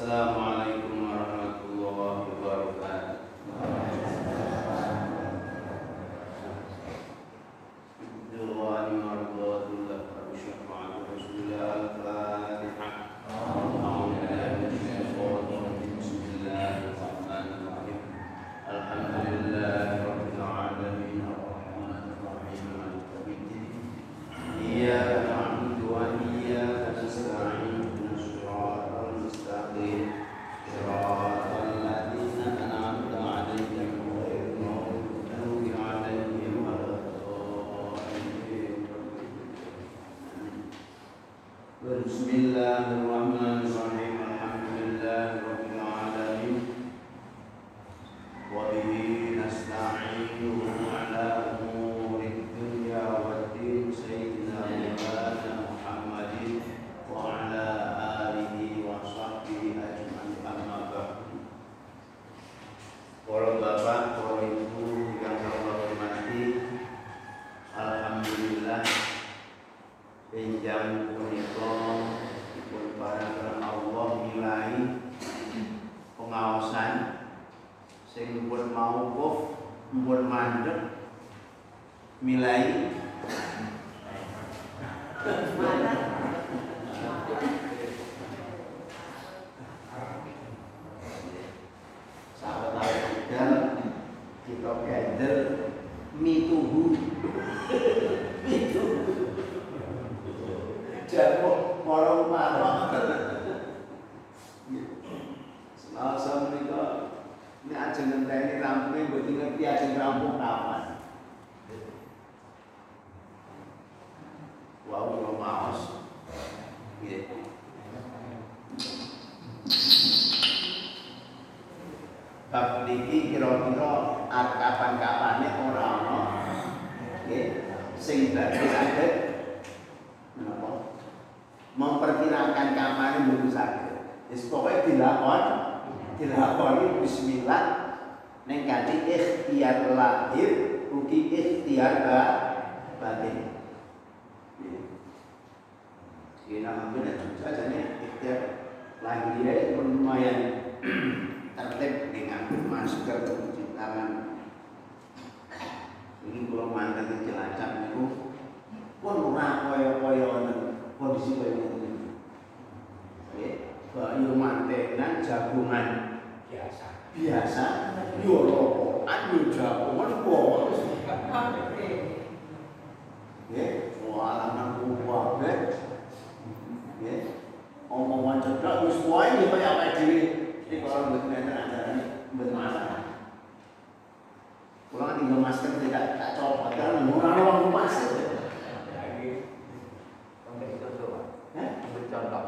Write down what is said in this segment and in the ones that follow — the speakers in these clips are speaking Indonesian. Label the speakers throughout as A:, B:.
A: Assalamualaikum. warahmatullahi mauquf pun mandek milai. Sahabat kita mituhu mituhu jago marang marang Selasa menika ini ajeng ngenteni rampungnya mboten ngerti ajeng rampung kapan. Wau kula maos. Nggih. Bab niki kira-kira kapan-kapane ora ana. Nggih. Sing badhe saged menapa? Memperkirakan kapan mboten saged. Wis pokoke dilakon, dilakoni bismillah ning kanthi ikhtiar lahir ugi ikhtiar ba batin. Ini alhamdulillah saja nih ikhtiar lahir dia pun lumayan tertib dengan masker cuci tangan. Ini kalau mantan di Cilacap itu pun ora kaya-kaya kondisi kaya ngene. Nggih. Bayu mantenan jagungan
B: biasa.
A: biasa. Yo rokokan omongan cedhak wis wae kaya dhewe. Iki kalau mboten ajarane masalah tinggal masker tidak tak copot karena murah orang pasir.
B: Lagi sampai itu tuh,
A: Hah?
B: ambil contoh.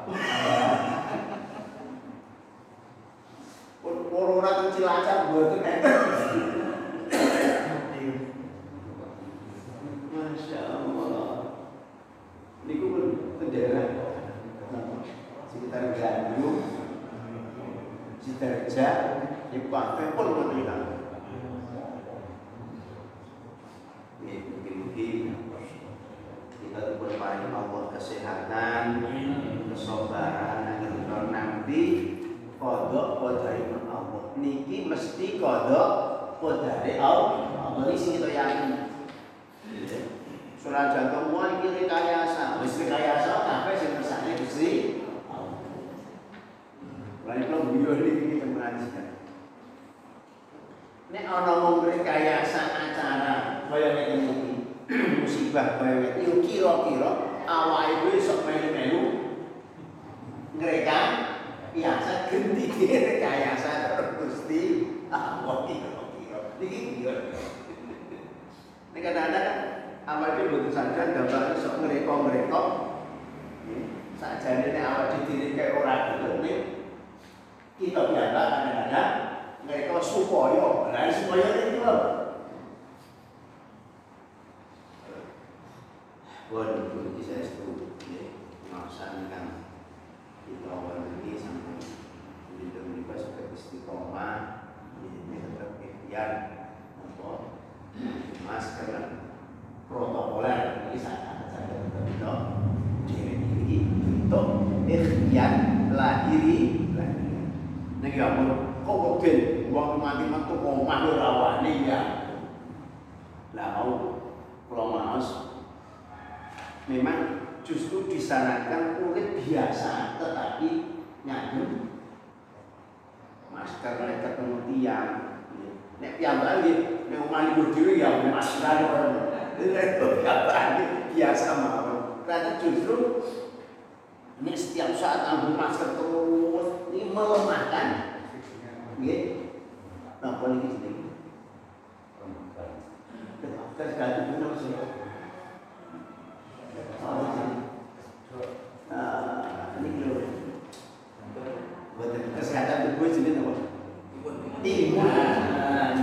A: Pun orang kecil aja buat Masya Allah. Ini pun ke daerah sekitar Gandung, Sidarja, Pantai pun meninggal. Ini mungkin-mungkin kita berpaling Allah kesehatan, kesabaran, agar nanti kodok kodari Allah. Niki mesti kodok kodari Allah. Ini sih kita yakin. Surah jantung wah ini rekayasa, wis rekayasa apa sih misalnya Gusti Allah. Lain kalau beliau ini kita mengajikan. Nek ana wong rekayasa acara kaya ngene iki, musibah kaya ngene iki kira-kira awake sok melu-melu ngreka biasa genti rekayasa Gusti Allah kira-kira. Niki kira. Nek kadang-kadang awak dhewe mboten sadar gambar sok ngreka-ngreka. Sakjane nek awak dhewe kayak ora gelem kita biasa kadang-kadang mereka supaya, nah supaya itu. Waduh, ini saya setuju. Kita awal sampai sebagai istiqomah, ini tetap ikhtiar, apa, masker, protokoler, ini saya saya tetap itu, ikhtiar lahiri, lahiri. gambar kok wedi wong mati metu omah yo rawane ya. Lah mau kula maos. Memang justru disarankan kulit biasa tetapi nyadun masker nek ketemu tiang. Nek piyambak nggih nek omah libur dhewe ya masker nek piyambak biasa mawon. Karena justru ini setiap saat ambil masker terus ini melemahkan nggih napa niki jenenge tergantung benar sih Ah, ini lho. Buat kesehatan tubuh jenis apa? Imun.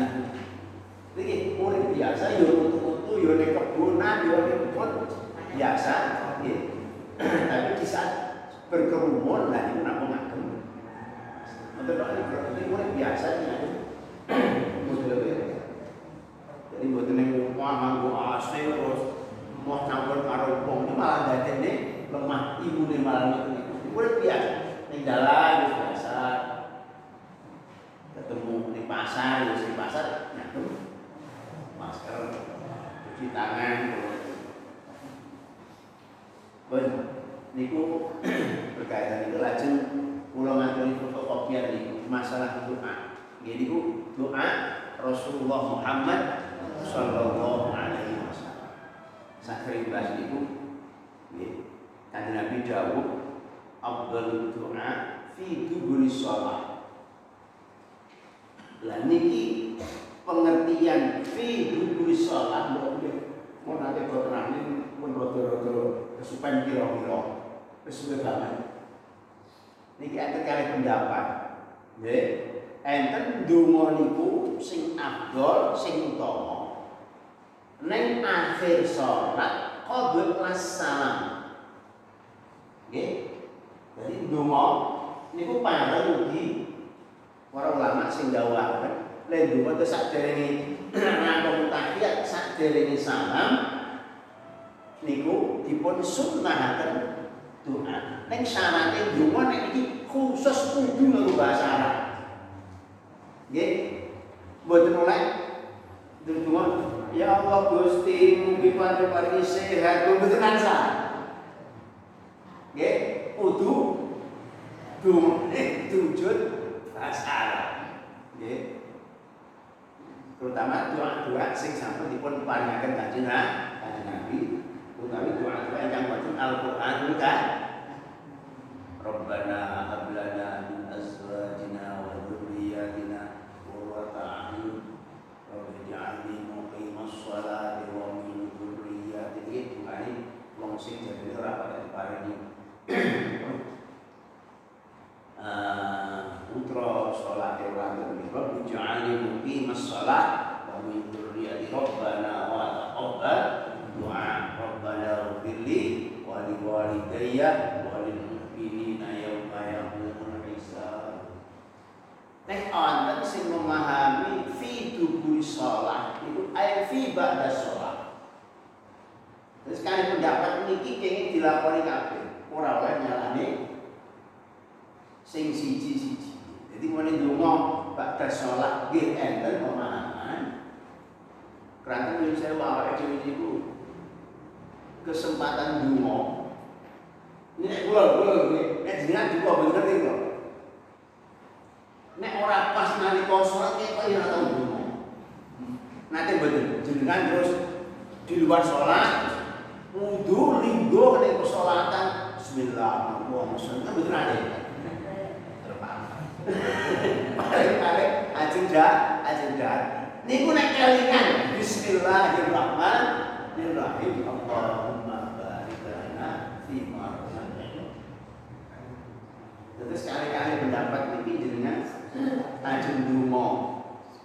A: Ini murid biasa, yo metu-metu, yo nek kebunan, yo nek kebun biasa. nggih. Tapi di saat berkerumun, lah itu nak ngagem. Untuk ini murid biasa ya. Jadi buat yang rumah nganggo AC terus mau campur karo wong ini malah dadene lemah imune malah ngoten Murid biasa. Ning dalan wis biasa. Ketemu di pasar, wis di pasar nyatem masker, cuci tangan. Pun niku berkaitan itu lajeng kula ngaturi fotokopian niku masalah doa. Nggih niku doa Rasulullah Muhammad sallallahu alaihi wasallam. Sakri bahas niku nggih Kanjeng Nabi dawuh afdhalud doa fi duburi shalah. Lah niki pengertian fi duburi shalah mau nanti kau terangin pun rodo-rodo kesupen kira-kira kesuwe banget. Niki enten kali pendapat. Nggih. Enten donga niku sing afdol, sing utama. Neng akhir salat qabla salam. Nggih. Jadi donga niku pareng ugi para ulama sing dawuhaken len donga te sakderenge nganggo tahiyat sakderenge salam niku dipun sunnahaken doa. Ning syaraté donga nek iki khusus kudu nganggo bahasa Arab. Nggih. Mboten oleh donga ya Allah Gusti mugi paring sehat mboten nasa. Nggih, kudu dumeh tujud bahasa Arab. Nggih. Terutama doa-doa sing sampun dipun paringaken kanjeng Nabi, utawi doa-doa ingkang wonten Al-Qur'an kan. Rabbana hab lana min azwajina wa dhurriyyatina qurrata a'yun muqimas sholati wa min dhurriyyati doane wong sing jadi ora pada diparingi. Ah, putra sholat ngerti Rabbi ja'alni muqimas sholat wa min dhurriyyati Rabbana wa taqabbal du'a. Rabbana ighfirli wa li walidayya wa lil mu'minina yawma yaqumul hisab Nek wonten sing memahami fi tubuh sholat fi ba'da sholat Terus kali pendapat niki kenging dilakoni kabeh ora oleh nyalane sing siji-siji. Jadi mulai donga ba'da sholat nggih enten pemahaman. Kerana yang saya awake dhewe niku kesempatan donga. Ini nek kula nggih, nek jenengan juga bener kok. Nek ora pas nalika sholat kok ya ora tau. Nanti betul, jenengan terus di luar sholat, wudhu, linggo, ning kesolatan, Bismillahirrahmanirrahim. Kan betul ada. Paling-paling ajeng dah, ajeng dah. Niku nek kelingan Bismillahirrahmanirrahim. Allahumma barik lana fi ma Terus sekali-kali pendapat niki jenengan ajeng donga.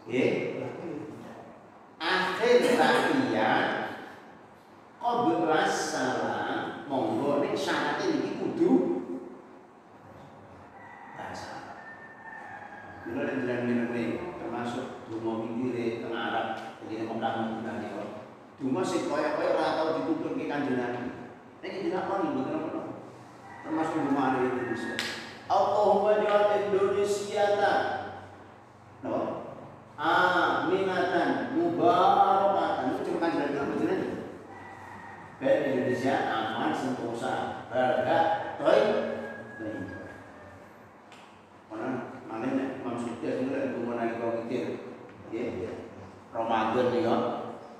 A: Nggih. Akhir tahiyat qabla salam monggo nek syaratnya niki kudu bahasa Dulu ada jalan minum termasuk dungo mikire teng Arab jadi Mekah Madinah niku. Dungo sing kaya-kaya ora tau ditutur ke kanjeng Nabi. Nek tidak ono mboten ono. Termasuk dungo ada Indonesia. Allahumma ja'al Indonesia no? Aminatan mubarakatan. Itu cuma kan bilang betul aja. Indonesia aman sentosa. Berada toy. Mana mana maksudnya sebenarnya itu mana kau mikir. Ya, Ramadan ya.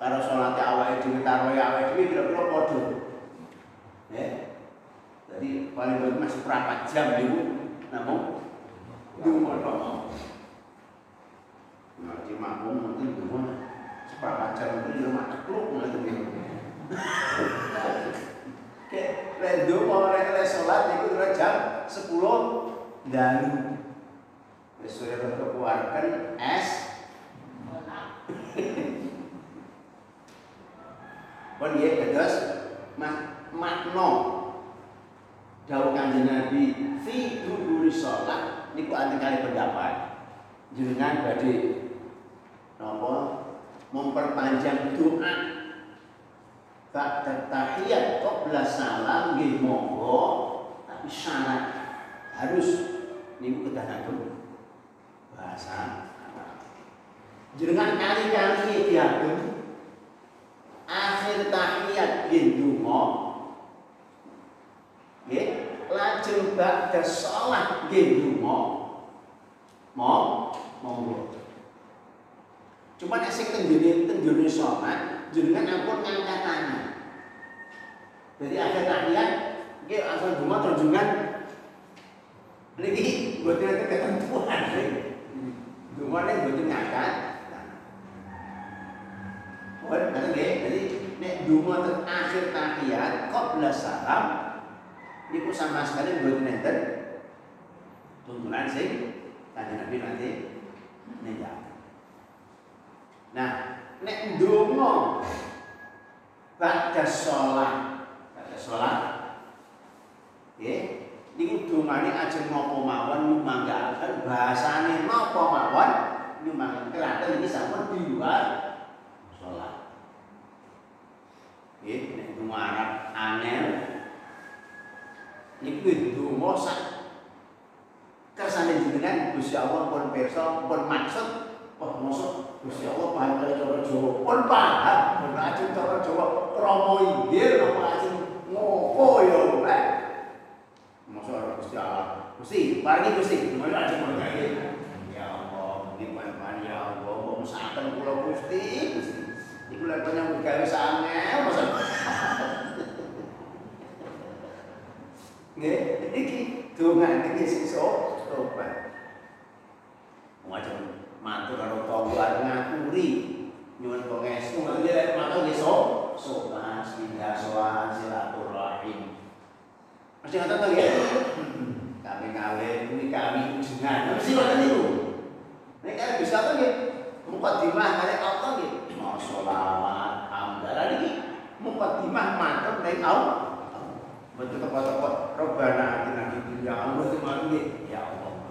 A: Kalau sholat awal itu taruh awal itu kira-kira podo. Ya. Jadi paling bagus masih berapa jam ibu, namun dua doang. Nah, di makmum mungkin dua seberapa jam itu di rumah cekluk nggak tuh Oke, redo mau mereka sholat itu dua jam sepuluh dan sudah berkeluarkan es Pun dia tegas makno Jauh kanjeng Nabi fi duduri sholat niku anti kali pendapat jenengan badhe napa memperpanjang doa Ba'da tahiyat qabla salam nggih monggo tapi syarat harus niku kedanapun bahasa jenengan kali-kali diatur akhir tahiyat nggih donga nggih lajeng ba'da shalah nggih donga mau monggo. Cuma nek sing tenggene tenggene salat jenengan ampun ngangkat jadi akhir tahiyat nggih asal donga tunjungan niki boten ada ketentuan donga nek boten ngangkat Oh, kata nggih, jadi nek donga teng akhir tahiyat qabla salam niku sama sekali boten enten. Tuntunan sing kanjeng Nabi nanti ninjak. Nah, nek ba'da sholat, ba'da sholat, nggih, niku dongane ajeng napa mawon nyumanggaken bahasane napa mawon nyumanggaken kelaten iki sampun di luar sholat. Nggih, nek donga Arab angel niku donga sak kersane jenengan Gusti Allah pun pirsa pun maksud oh maksud Gusti Allah paham kali cara Jawa. Pun paham pun ajeng cara Jawa. Krama inggil apa ajeng? Ngopo ya ora maksud Gusti Allah. Gusti paringi Gusti. Mulai ajeng berkaya ya Allah di mana ya Allah. Mau saken kula Gusti. Gusti iku lek penyambut gawe sange masa Nggih, iki donga iki so tobat. Wajib matur karo tangga ngakuri nyuwun pangestu ngoten lek matur nggih so sopan singgah sowan silaturahim. Mesti ngoten to nggih. Kami kawin kuwi kami ujengan. Mesti ngoten niku. Nek kare bisa to nggih. Mukadimah kare Allah nggih. Masolawat hamdalah niki mukadimah matur nek Allah. Betul tepat-tepat Rabbana atina fid dunya hasanah ya Allah sholli wa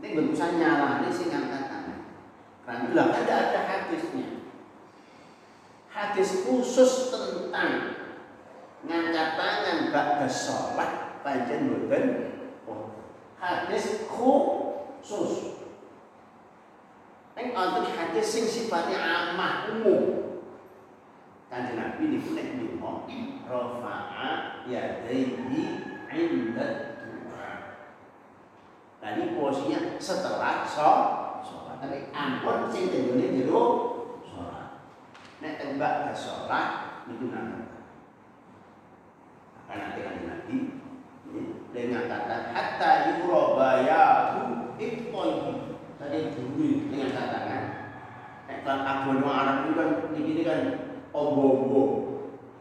A: Ini bentusan nyala Ini sing ngangkat tangan Karena bilang ada ada hadisnya Hadis khusus tentang Ngangkat tangan Ba'da sholat Panjen oh, Hadis khusus Neng wonten hadis sing sifatnya amah umum. Kanjeng Nabi niku nek ndonga rafa'a yadayhi 'inda du'a. Tadi posisinya setelah sholat. Tapi ampun sing tenggone jero sholat. Nek tembak ke sholat niku nang. Akan nanti kanjeng Nabi dengan kata hatta yurabayahu iqtoyi tadi bumi dengan katakan nek kan agama Arab itu kan ini kan ombo-ombo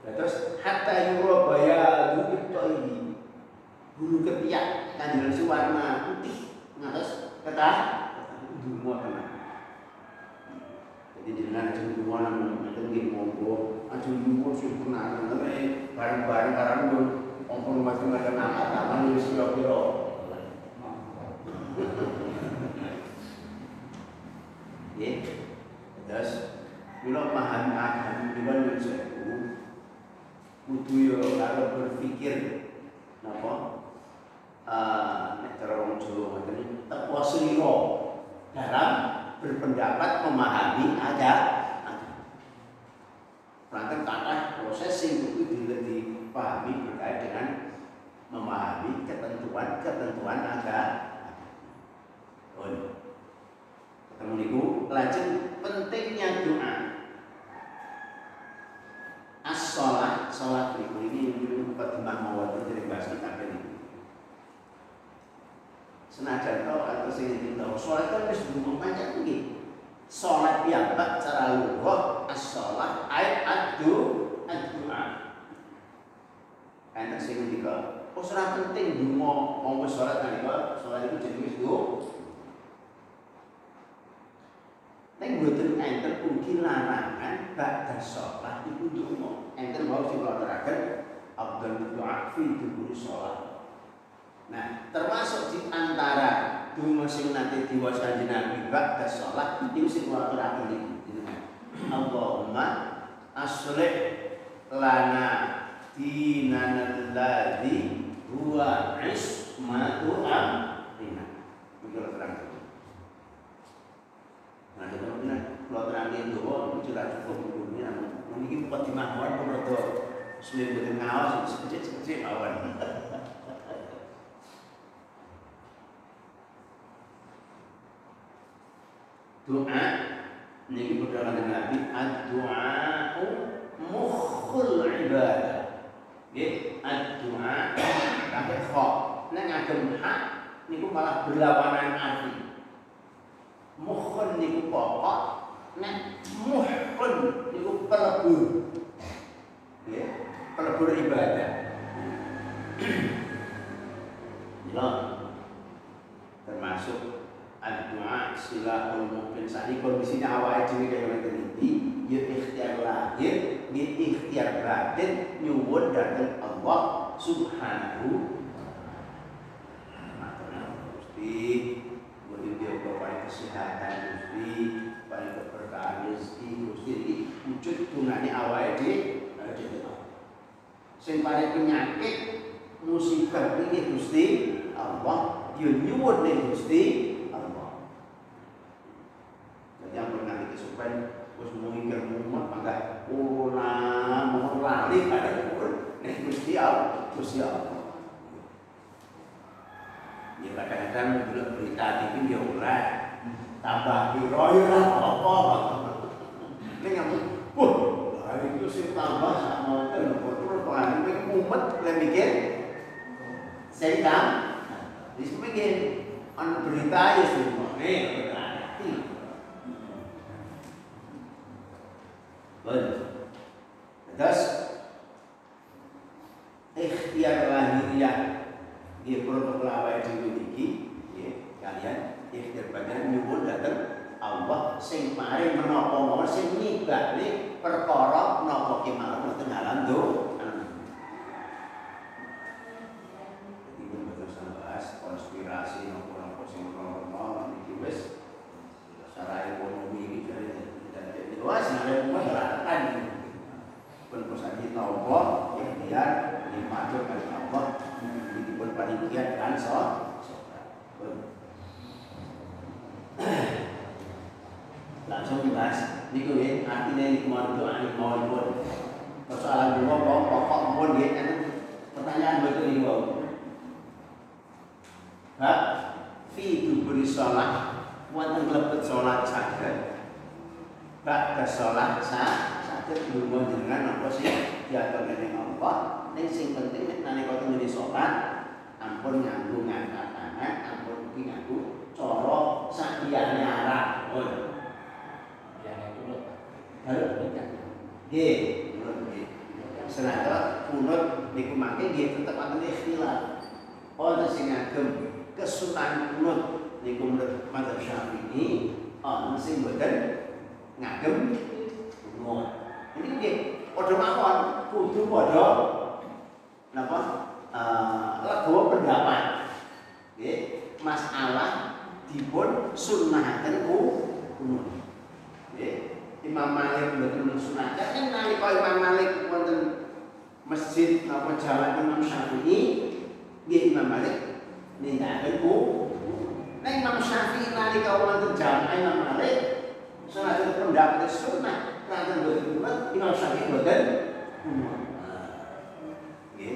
A: terus hatta yurabaya itu ini bulu ketiak kan dengan warna putih ngatas Ketah dungo tenan. Jadi jenengan aja dungo nang ngeten nggih monggo. Aja dungo sempurna ngene bareng-bareng karo pun ompong macam-macam angkat tangan wis kira-kira. Nggih. Terus kula paham agama kula yo sewu. Kudu yo karo berpikir napa nek cara wong Jawa ngoten dalam berpendapat memahami ada Perangkat kata proses kudu dile- dipahami berkait dengan memahami ketentuan-ketentuan agama. Oh, ketemu niku lajeng pentingnya doa. As-sholat, sholat niku ini ini mukadimah mawon dari bahas kitab ini. Senajan to atau sing tahu sholat kan wis ngomong banyak nggih. Sholat piyambak cara lughah as-sholat ayat adu ad-doa. Enak sing ngendika, oh ora penting donga monggo sholat nalika sholat itu wis doa. Nek mboten enten ugi larangan ba'da sholat iku donga. Enten mau sing kula teraken afdal doa fi dubur sholat. Nah, termasuk di antara sing nanti kanjeng Nabi ba'da sholat iku sing kula teraken iki. Allahumma aslih lana dinana alladzi huwa ismatu amrina. Iki kula teraken. Nah, kita benar, kalau terangin doa, itu jelas cukup dunia. Mungkin buat dimahwan, kalau doa, sulit buat ngawas, sekecil-sekecil awan. Doa, ini berdoa dengan Nabi, ad-du'a'u mukhul ibadah. Ya, ad-du'a, pakai kha. Nek ngagem hak, niku malah berlawanan arti mukhun niku pokok nek muhkun niku pelebur. Ya pelebur ibadah. Ya termasuk doa silahul mungkin saat kondisinya awal dhewe kaya ngene iki ya ikhtiar lahir ya ikhtiar batin nyuwun dhateng Allah subhanahu Gusti Kemudian dia bapak kesehatan Gusti, paling keberkahan rezeki Gusti ini wujud tungane awal di Sing paling penyakit musibah ini Gusti Allah, yo nyuwun ning Gusti Allah. Jadi kesupen wis mungkir mumet mangga ora mau lali pada nyuwun ning Gusti Allah, Gusti Allah. Ya kadang-kadang berita TV ya ora tambah ya ora apa. Ning ngamu, wah, lah itu sing tambah sama ten terus paling nek mumet lek mikir sehingga di sini mikir ana berita ya semua. Nih, Betul. Terus ikhtiar lahiriah di protokol awal dhewe iki nggih kalian ikhtiar badan nyuwun dhateng Allah sing paring menapa mawon sing nibali perkara napa wonten alam do Jadi pun betul saya bahas konspirasi napa-napa sing ono iki wis secara ekonomi ini jadi dan jadi luas ada rumah beratan pun pesan kita Allah ikhtiar dipacu oleh Allah pun panitia dan so langsung dibahas niku ya artinya niku mau doa niku mau pun persoalan dua pokok pokok pun ya kan pertanyaan betul niku Hah? fi duburi sholat wonten klebet sholat saged ba'da sholat sah saged lunga jenengan apa sih diatur dening Allah ning sing penting nek nalika tengene sholat ampun nganggo ngangkat tangan ampun ugi nganggo cara sakiyane arah oh
B: Yang itu loh.
A: Halo? nggih menurut nggih Senada kunut niku mangke nggih tetep wonten ikhtilaf. Wonten sing ngagem kesunahan kunut niku menurut madzhab Syafi'i ana sing mboten ngagem lunga. Ini nggih padha mawon kudu padha napa eh legowo pendapat. Nggih, masalah dipun sunnahaken ku kuno. Nggih, Imam Malik mboten mensunahkan kan nalika Imam Malik wonten masjid napa jalan Imam Syafi'i nggih Imam Malik nindakaken ku. Nah Imam Syafi'i nalika wonten jalan Imam Malik senajan pendapat sunnah kanthi boten kuat Imam Syafi'i boten nggih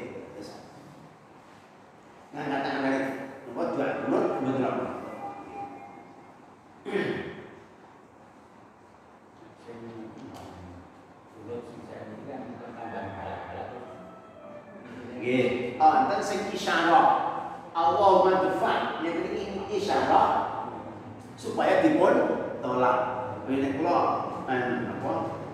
A: Nah katakan lagi napa dua menurut boten apa
B: Sing Ulut sisa ini kan kita tambah balak-balak terus.
A: Nggih, wonten sing isyarah. Allahumma dufan, yang ini isyarah supaya dipun tolak. Ini kula an apa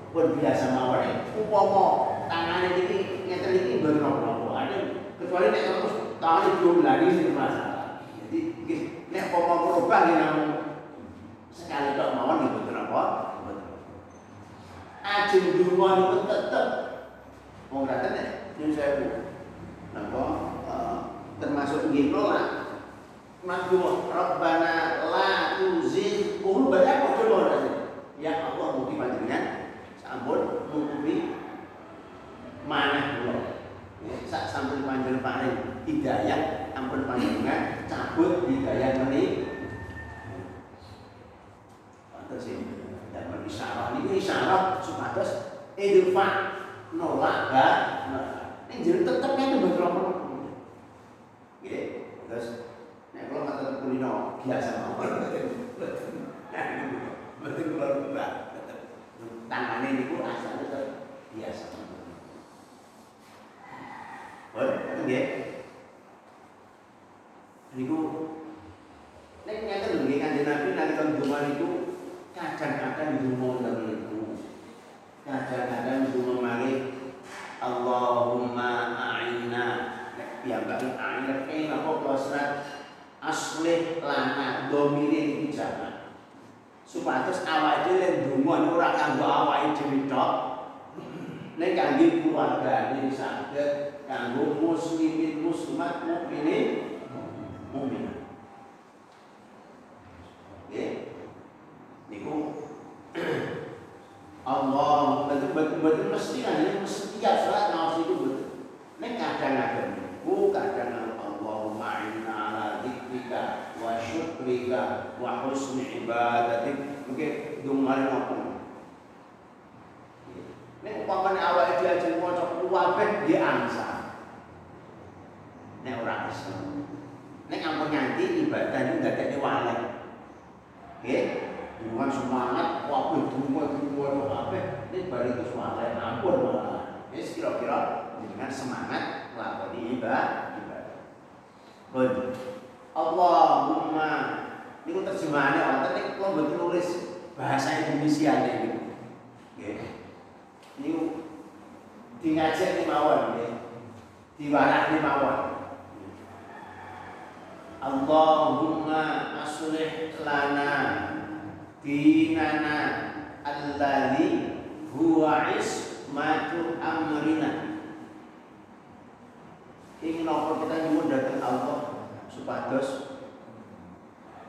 A: pun biasa mawon upama tangane iki ngeten iki mboten apa-apa. Ada kecuali nek terus tangane diulani sing masalah. Jadi nggih nek apa merubah nggih namung sekali tok mawon nggih mboten apa. Mboten. Ajeng donga niku tetep wong ngaten nek nyuwun sewu. Napa eh, termasuk nggih nolak Makmur Rabbana la tuzigh qulub banyak kok coba tadi. Ya Allah mugi panjenengan sampun nutupi manah kula. Ya, sak sampun panjenengan paring hidayah ampun panjenengan cabut hidayah meni. Pantes sih dan berisyarah ini isyarah idfa nolak ba ini jadi tetep itu beberapa Gitu. Terus nek kula kata kulino biasa mawon. Betul keluar buka. Tangane niku asal tetep biasa. Bon, itu nggih. Niku nek nyata nggih kanjeng Nabi nalika ndonga niku kadang-kadang ndonga ngoten niku. Kadang-kadang ndonga malih Allahumma a'inna piyambake a'inna ing apa kosrat aslih lana domire iki jaman supados awake dhewe nek ndonga niku ora kanggo awake dhewe tok nek kangge keluargane saged kanggo muslimin muslimat mukminin mukminat nggih niku Allah betul betul betul mesti kan ini mesti tiap saat ngawas itu betul nek kadang ada niku kadang Allahumma inna ala dzikrika wa syukrika wa husni ibadatik mungkin dungan apa Nek umpamane awake dhewe ajeng maca kuwabeh nggih angsa. Nek ora Islam. Nek ampun nganti ibadah niku dadekne walek. Nggih. Dengan semangat, wabih dunga dunga kabeh, ini bari itu walek ampun malah. Wis kira-kira dengan semangat nglakoni ibadah. Pun. Allahumma niku terjemahane wonten nek kula mboten nulis bahasa Indonesia niku. Nggih. Niku di ngajak ni mawon nggih. Diwarah ni mawon. Allahumma aslih lana dinana alladhi huwa ismatu amrina. Ingin apa kita nyuwun datang Allah supados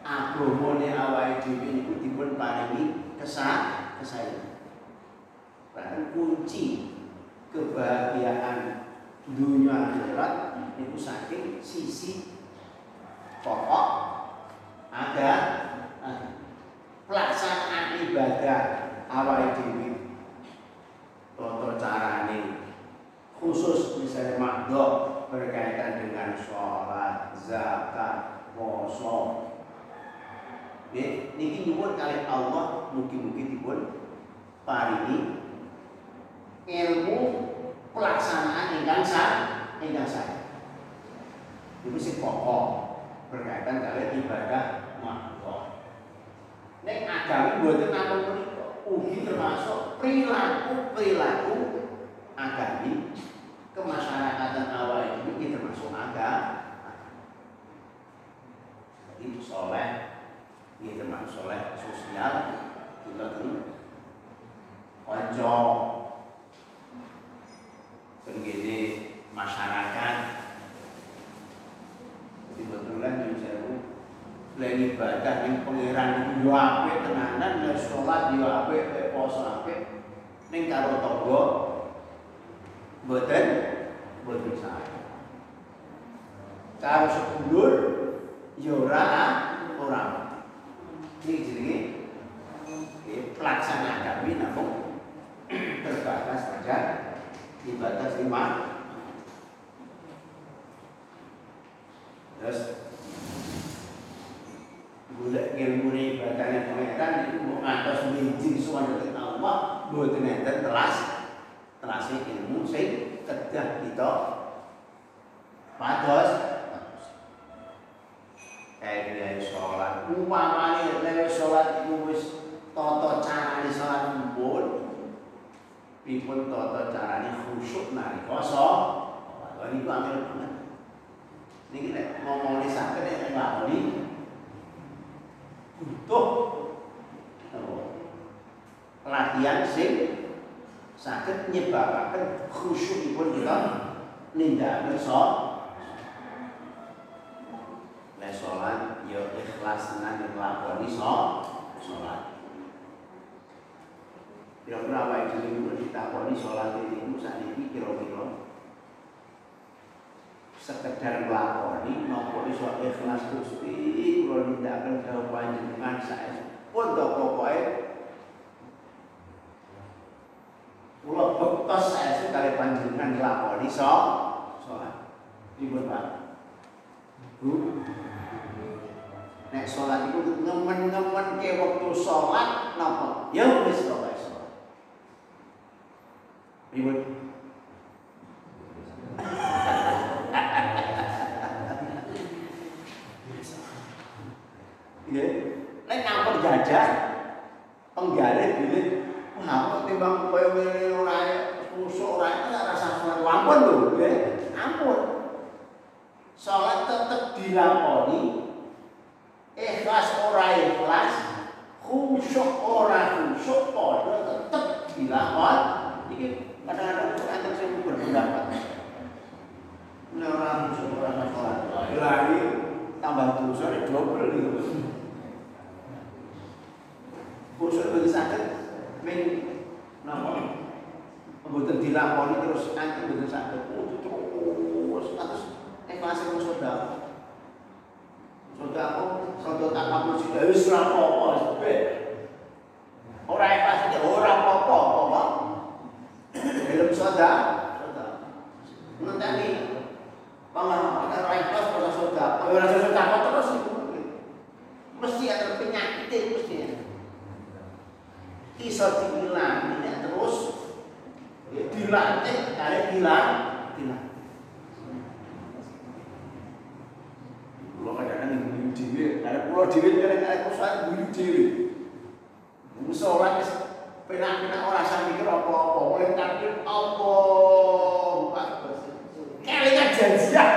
A: agamane awake dhewe niku dipun paringi kesah kesayangan. Bahkan kunci kebahagiaan dunia akhirat itu saking sisi pokok ada pelaksanaan ibadah awal dhewe tata carane khusus misalnya makdo berkaitan dengan sholat, zakat, poso. Niki nyuwun kalih Allah mugi-mugi dipun paringi ilmu pelaksanaan ingkang sah, ingkang sah. Itu sing pokok berkaitan kalian ibadah makhluk. Nek agami mboten namung menika, ugi termasuk perilaku perilaku agami kemasyarakatan awal ini termasuk agama. Jadi soleh, salafus soleh sosial kita tuh konco penggede masyarakat kebetulan yang saya lagi ibadah yang pangeran itu yo tenanan ya sholat yo apik ya poso karo tangga mboten mboten saya karo sedulur yo ora ora. Iki jenenge eh, pelaksana kami namun terbatas pada ibadah lima terus golek ilmu ibadah yang pengeran itu mau ngantos minjing suwan dari Allah mboten enten telas telas ilmu sing kedah kita pados. Kayak dia sholat. Umpamane lewat sholat itu wis tata carane sholat pun pipun tata carane khusyuk nalika sholat niku angel banget niki nek ngomongin sakit nek nglakoni butuh latihan sing saged nyebabaken khusyukipun kita nindakaken sholat nek sholat ya ikhlas nek nglakoni sholat kira-kira itu dulu ditakoni sholat itu saat ini kira-kira sekedar nglakoni napa iso ikhlas Gusti kula nindakaken dawuh panjenengan saespun to pokoke kula bektos saestu kali panjenengan nglakoni so salat. Pripun Pak? Bu? Nek salat iku ngemen-ngemen ke wektu salat napa? Ya wis pokoke salat. Pripun Ya, nek nyampur jajan penggalih bilih wah kok timbang koyo ngene ora kusuk ora ora rasa salat ampun lho nggih ampun salat tetep dilakoni ikhlas ora ikhlas khusyuk ora khusyuk padha tetep dilakon iki kadang-kadang enten sing berpendapat. Nek ora khusyuk ora salat lagi. Tambah dosa nek double iki khusyuk bagi sakit. Men napa? Mboten dilakoni terus anti mboten sakit. Oh terus terus tak kamu sudah apa-apa wis ben. Ora ikhlas iki ora apa-apa apa. Film saudara, saudara. Ngenteni Pangan, kita ora ikhlas ora saudara. Ora saudara terus iku. Mesti ada penyakit mesti ya. Iso dihilang, ini terus dilantik, ada hilang, hilang. Kulo kadang-kadang nguyu dhewe, arek kulo dhewe kadang arek kulo nguyu dhewe. Wong salat wis penak-penak ora usah mikir apa-apa, mulai takbir Allah Akbar. Kelingan janjian.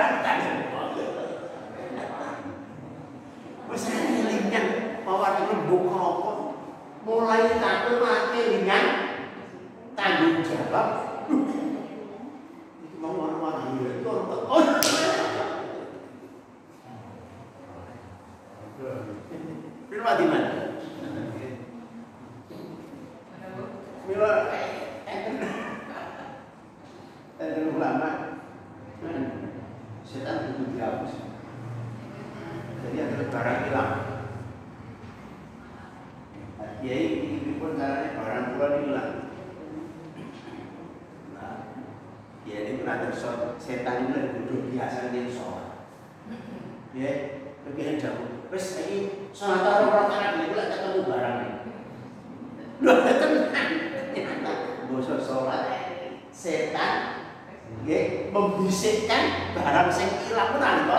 A: Wis kelingan bahwa rembug apa mulai takbir mati ringan tanggung jawab. Iki mau mana-mana ya. Oh, Firman di mana? Mila enten ulama setan itu dihapus. Jadi ada barang hilang. Kiai ini pun caranya barang pulang hilang. Kiai ini pernah setan ini lebih bodoh biasa dia sholat. Ya, lebih jauh. Wes iki salat ora rakaat iki lek ketemu barang iki. Lho tenan. Ternyata basa salat setan nggih membisikkan barang sing ilang pun nalika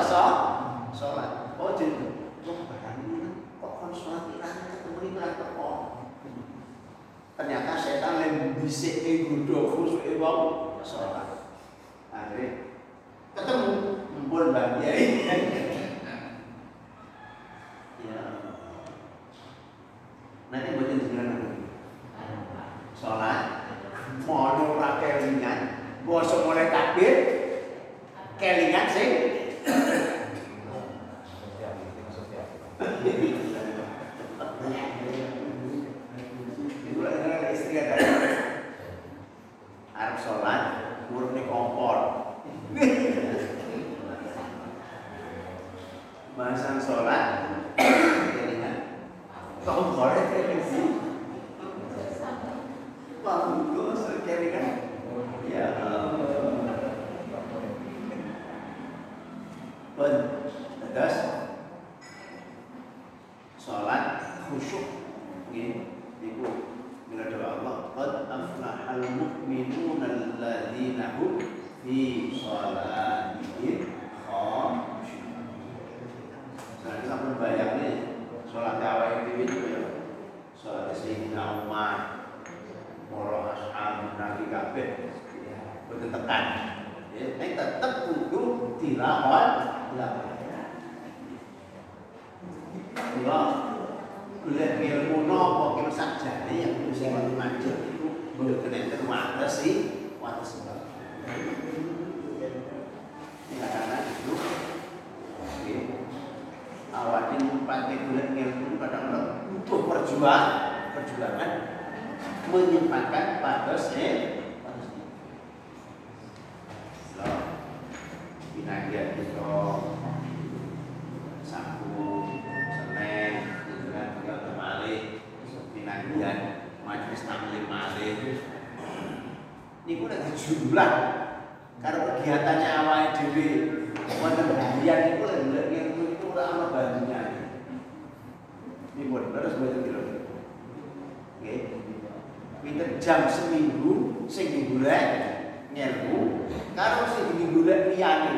A: salat. Oh jadi kok barang ini kok kon salat ilang ketemu teko. Ternyata setan yang membisik godho khusuke wong salat. Vamos lá, é ayam itu yang itu itu udah sama bajunya ini buat terus buat kilo oke. Kita jam seminggu seminggu lagi nyeru karo seminggu lagi liyane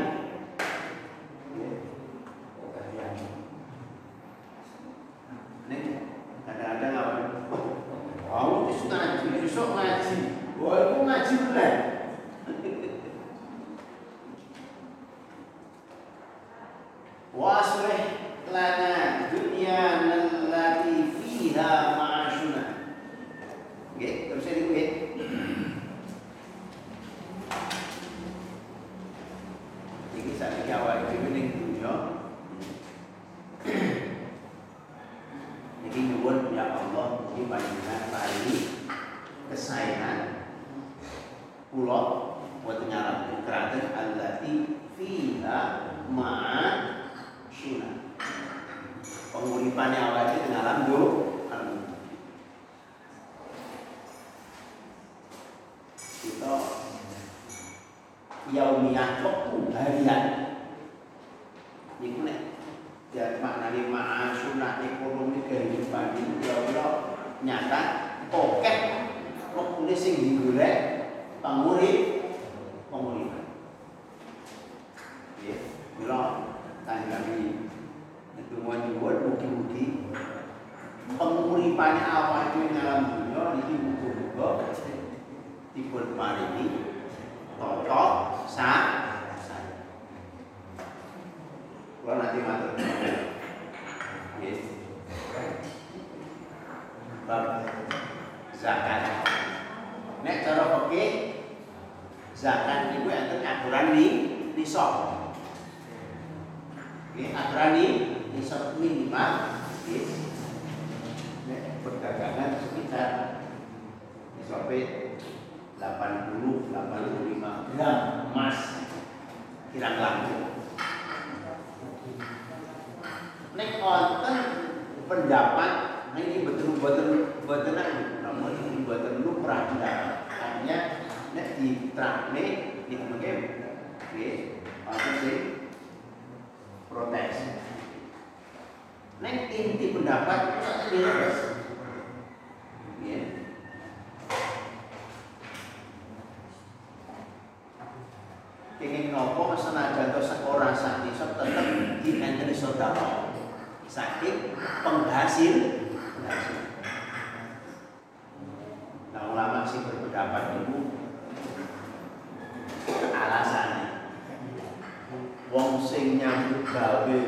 A: sing nyambut gawe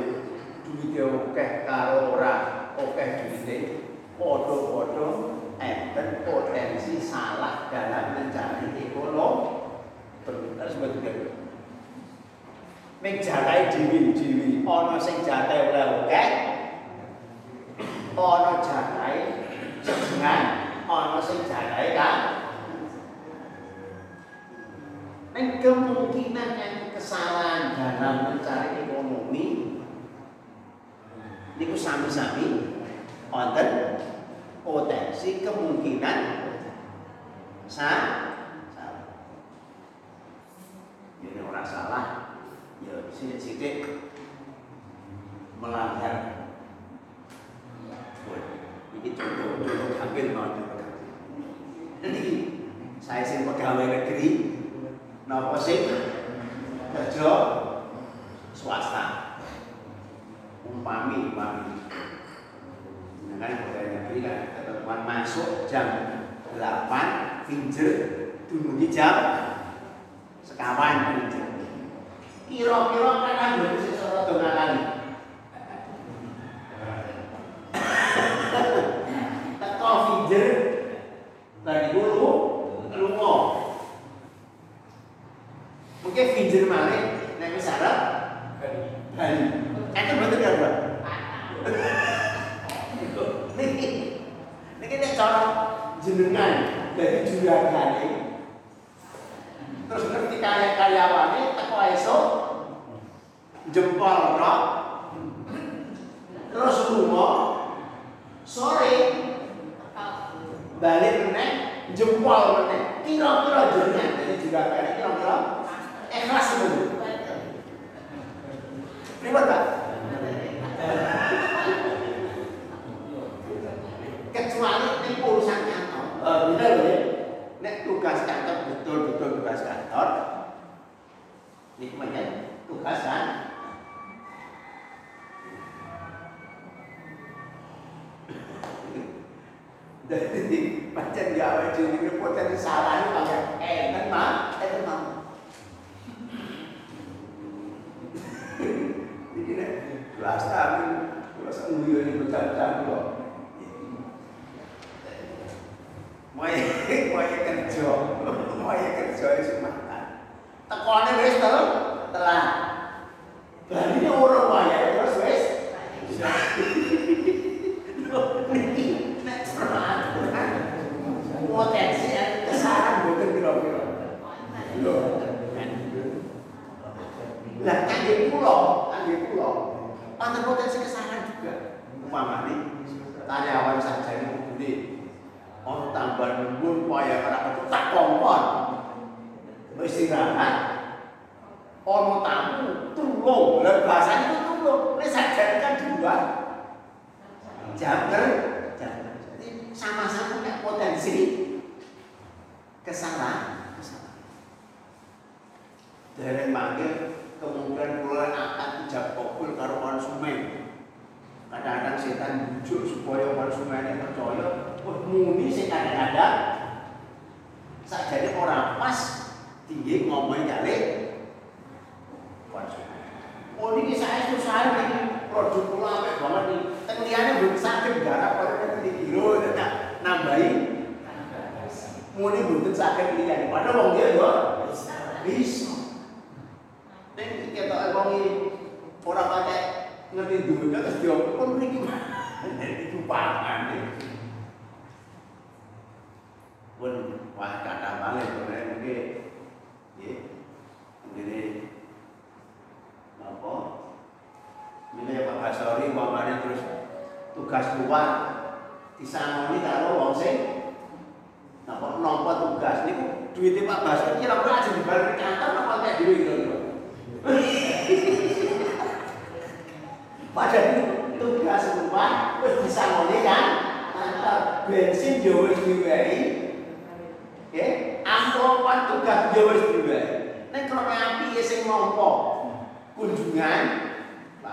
A: duwite akeh karo ora akeh duwite padha-padha enten potensi salah dalam mencari ekonomi bener sebetulnya Mek jatai diwi-diwi, ana sing jatai oleh okek, ono jatai jengan, ono sing jatai kak, Ini kemungkinan yang kesalahan dalam mencari ekonomi ini niku sami-sami wonten potensi kemungkinan sah salah. Ya, Jadi orang salah, ya sidik-sidik melanggar. Ini contoh contoh hampir mau Ini saya sih pegawai negeri, napa sing kerja swasta. Umpami, umpami. Nah, kan pegawai negeri kan ketentuan masuk jam 8 pinjer dumugi jam sekawan pinjer. Kira-kira kan mboten sesara dongakali. kali. Teko pinjer dari dulu lunga. Mungkin pinjer malih nek wis arep bali. Itu betul ya, Bro? Niki niki nek cara jenengan dari juragane terus ngerti kaya karyawane teko esuk jempol tok. Terus lunga sore balik meneh jempol meneh. Kira-kira jenengan dari juragane kira-kira ikhlas betul Ribet Pak? Kecuali ini urusan kantor. Eh, bener ya. Nek tugas kantor betul-betul tugas kantor. Kemudian tugas kan. Jadi macam awal jadi ini potensi salah ini pakai eh kan mah, eh kan mah. Ini nek belas tahun, belas nguyur ini berjam-jam kok. Moye kerja, moye kerja itu makan. Tekone wis to, telah. Bali ora wae terus wis. Nek peraturan potensi kesalahan bukan kira-kira. Lho. Lah kangge kula, kangge kula. Ana potensi kesalahan juga. Umpamane karyawan saja ini gede. Ono tambah nunggu paya karena itu tak kompon. Istirahat. Ono tamu tulung. Lah bahasanya itu tulung. Ini saja kan dua. Jangan. Jangan. Jadi sama-sama punya potensi kesalahan. Kesalahan. Dari manggil kemungkinan kula akan tidak kokul karo konsumen. Kadang-kadang setan bujuk supaya konsumennya percaya, wah muni sing kadang-kadang sakjane ora pas tinggi ngomong kali konsumen. Oh ini saya itu saya ini produk kula apik banget nih. Teng liyane belum sakit garap kok nek kilo tak nambahi muni mboten sakit liyane. Padahal wong dia yo bisa. Nek ketok wong iki ora pakai ngerti dunia terus dia pun mriki itu pangan pun wah kata balik sebenarnya mungkin ya mungkin apa ini Pak Basori umpamanya terus tugas luar disangoni karo wong sing napa nampa tugas niku duitnya Pak Basori kira-kira aja dibalik kantor apa kayak dhewe kira-kira Padahal tugas rumah wis disangoni kan antar bensin yo wis diwehi. Nggih, tugas yo wis diwehi. Nek krono api sing nampa kunjungan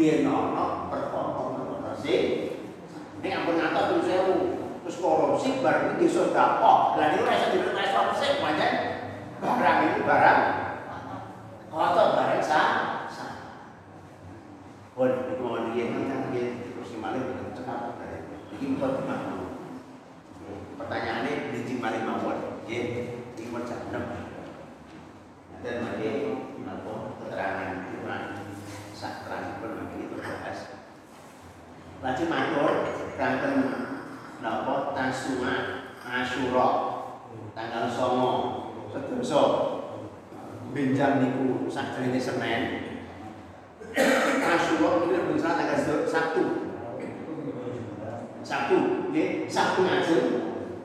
A: perkara-perkara sing nek ampun ngatos terus sewu terus korupsi barang ini sedekah. Lah niku rasa dibeli responsif pancen barang ini barang kotor barang sah. Waduh, itu mau dia kan dia terus dengan cekap dari ini buat gimana? Pertanyaannya di mawon, ya, ini mau jam Dan lagi apa keterangan Quran saat terakhir pun lagi itu bahas. Lagi matur kanten napa? Tasuma Asyura tanggal 9 Sedoso benjang niku sakjane Senin. Asyura iki benjang tanggal Sabtu. Sabtu nggih Sabtu ngajeng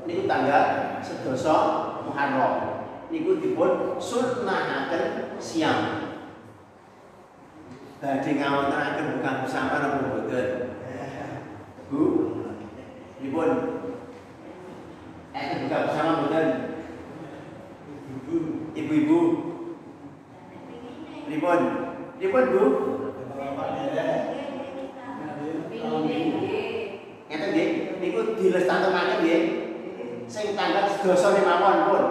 A: niku tanggal sedoso Muharram. Niku dipun sunnahaken siang badhe ngawontenaken buka bersama napa mboten? Bu Dipun Eh buka bersama bukan Ibu-ibu. Dipun Dipun Bu. Ngeten nggih niku dilestarepaken nggih sing tanggal sedasa mawon pun.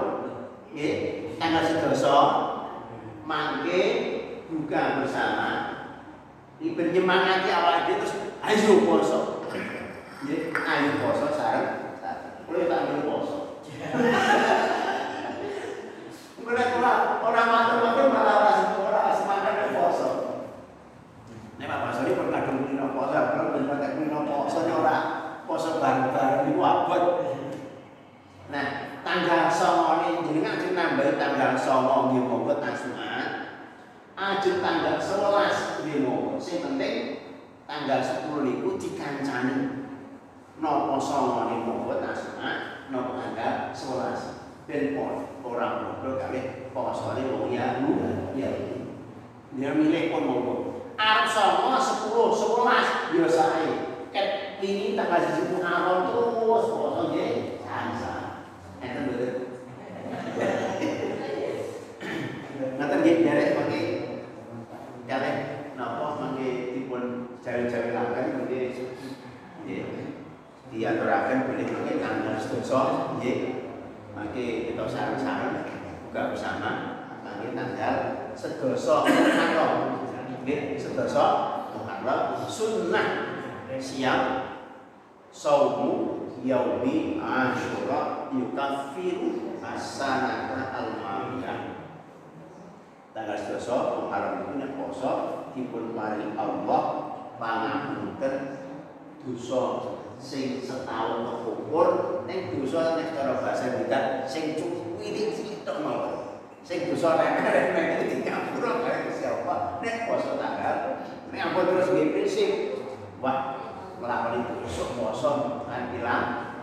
A: Nggih tanggal sedasa mangke buka bersama penyemangati awak dhewe terus ayo poso nggih ayo poso sareng kulo tak ambil poso Mereka ora ora matur-matur malah ora ora semangat poso. Nek Pak Basori pun kadung kulino poso, kalau ben patek kulino poso ora poso bareng-bareng iku abot. Nah, tanggal 9 ini jenengan sing nambahi tanggal 9 nggih monggo tasuan. Ajeng tanggal 11 nggih monggo. Sing penting tanggal 10 niku dikancani. Napa 9 niku tasuan, napa tanggal 11. Ben orang bodoh kali posone wong ya ya. Dia milih pun monggo. Arab songo 10, 11 ya sae. Ket ini tanggal 1 Muharram terus poso nggih. Sansa. Enten mboten. Ngaten nggih derek mangke derek napa mangke dipun jawi-jawi langgan mangke nggih. Diaturaken bilih mangke tanggal 11 nggih. Mangke kita sareng-sareng buka bersama mangke tanggal sedoso Muharram. Nggih, sedoso Muharram sunnah siang saumu yaumi asyura yukaffiru as-sanata al-madiyah. Tanggal sedoso Muharram itu nek poso dipun paring Allah pangapunten dosa sing setahun kekukur ning dosa nek cara bahasa kita sing cuwili cilik mawon. Sing dosa remeh-remeh iki ngapura kare siapa? Nek poso tanggal nek ampun terus nggih prinsip. Wah nglakoni dosa poso kan ilang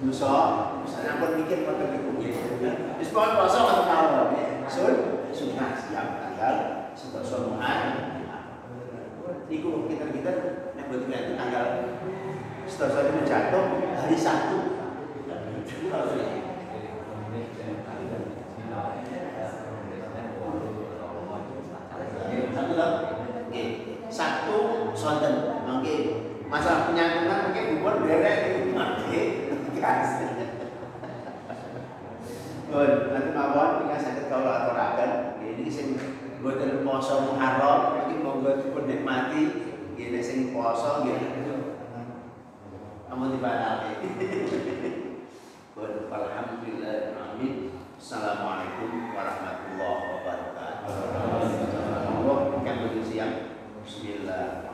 A: dosa misalnya pun mikir pergi kumpul terus pun puasa atau tahu ya. Sun sunnah siap tanggal sedoso muhan Iku kita kita yang betul itu tanggal setelah itu jatuh hari Sabtu Jadi sing mboten poso Muharram mau monggo dipun nikmati nggih gini sing poso tiba nanti dibalani. Alhamdulillah amin. Assalamualaikum warahmatullahi wabarakatuh. Allah kami siang. Bismillah.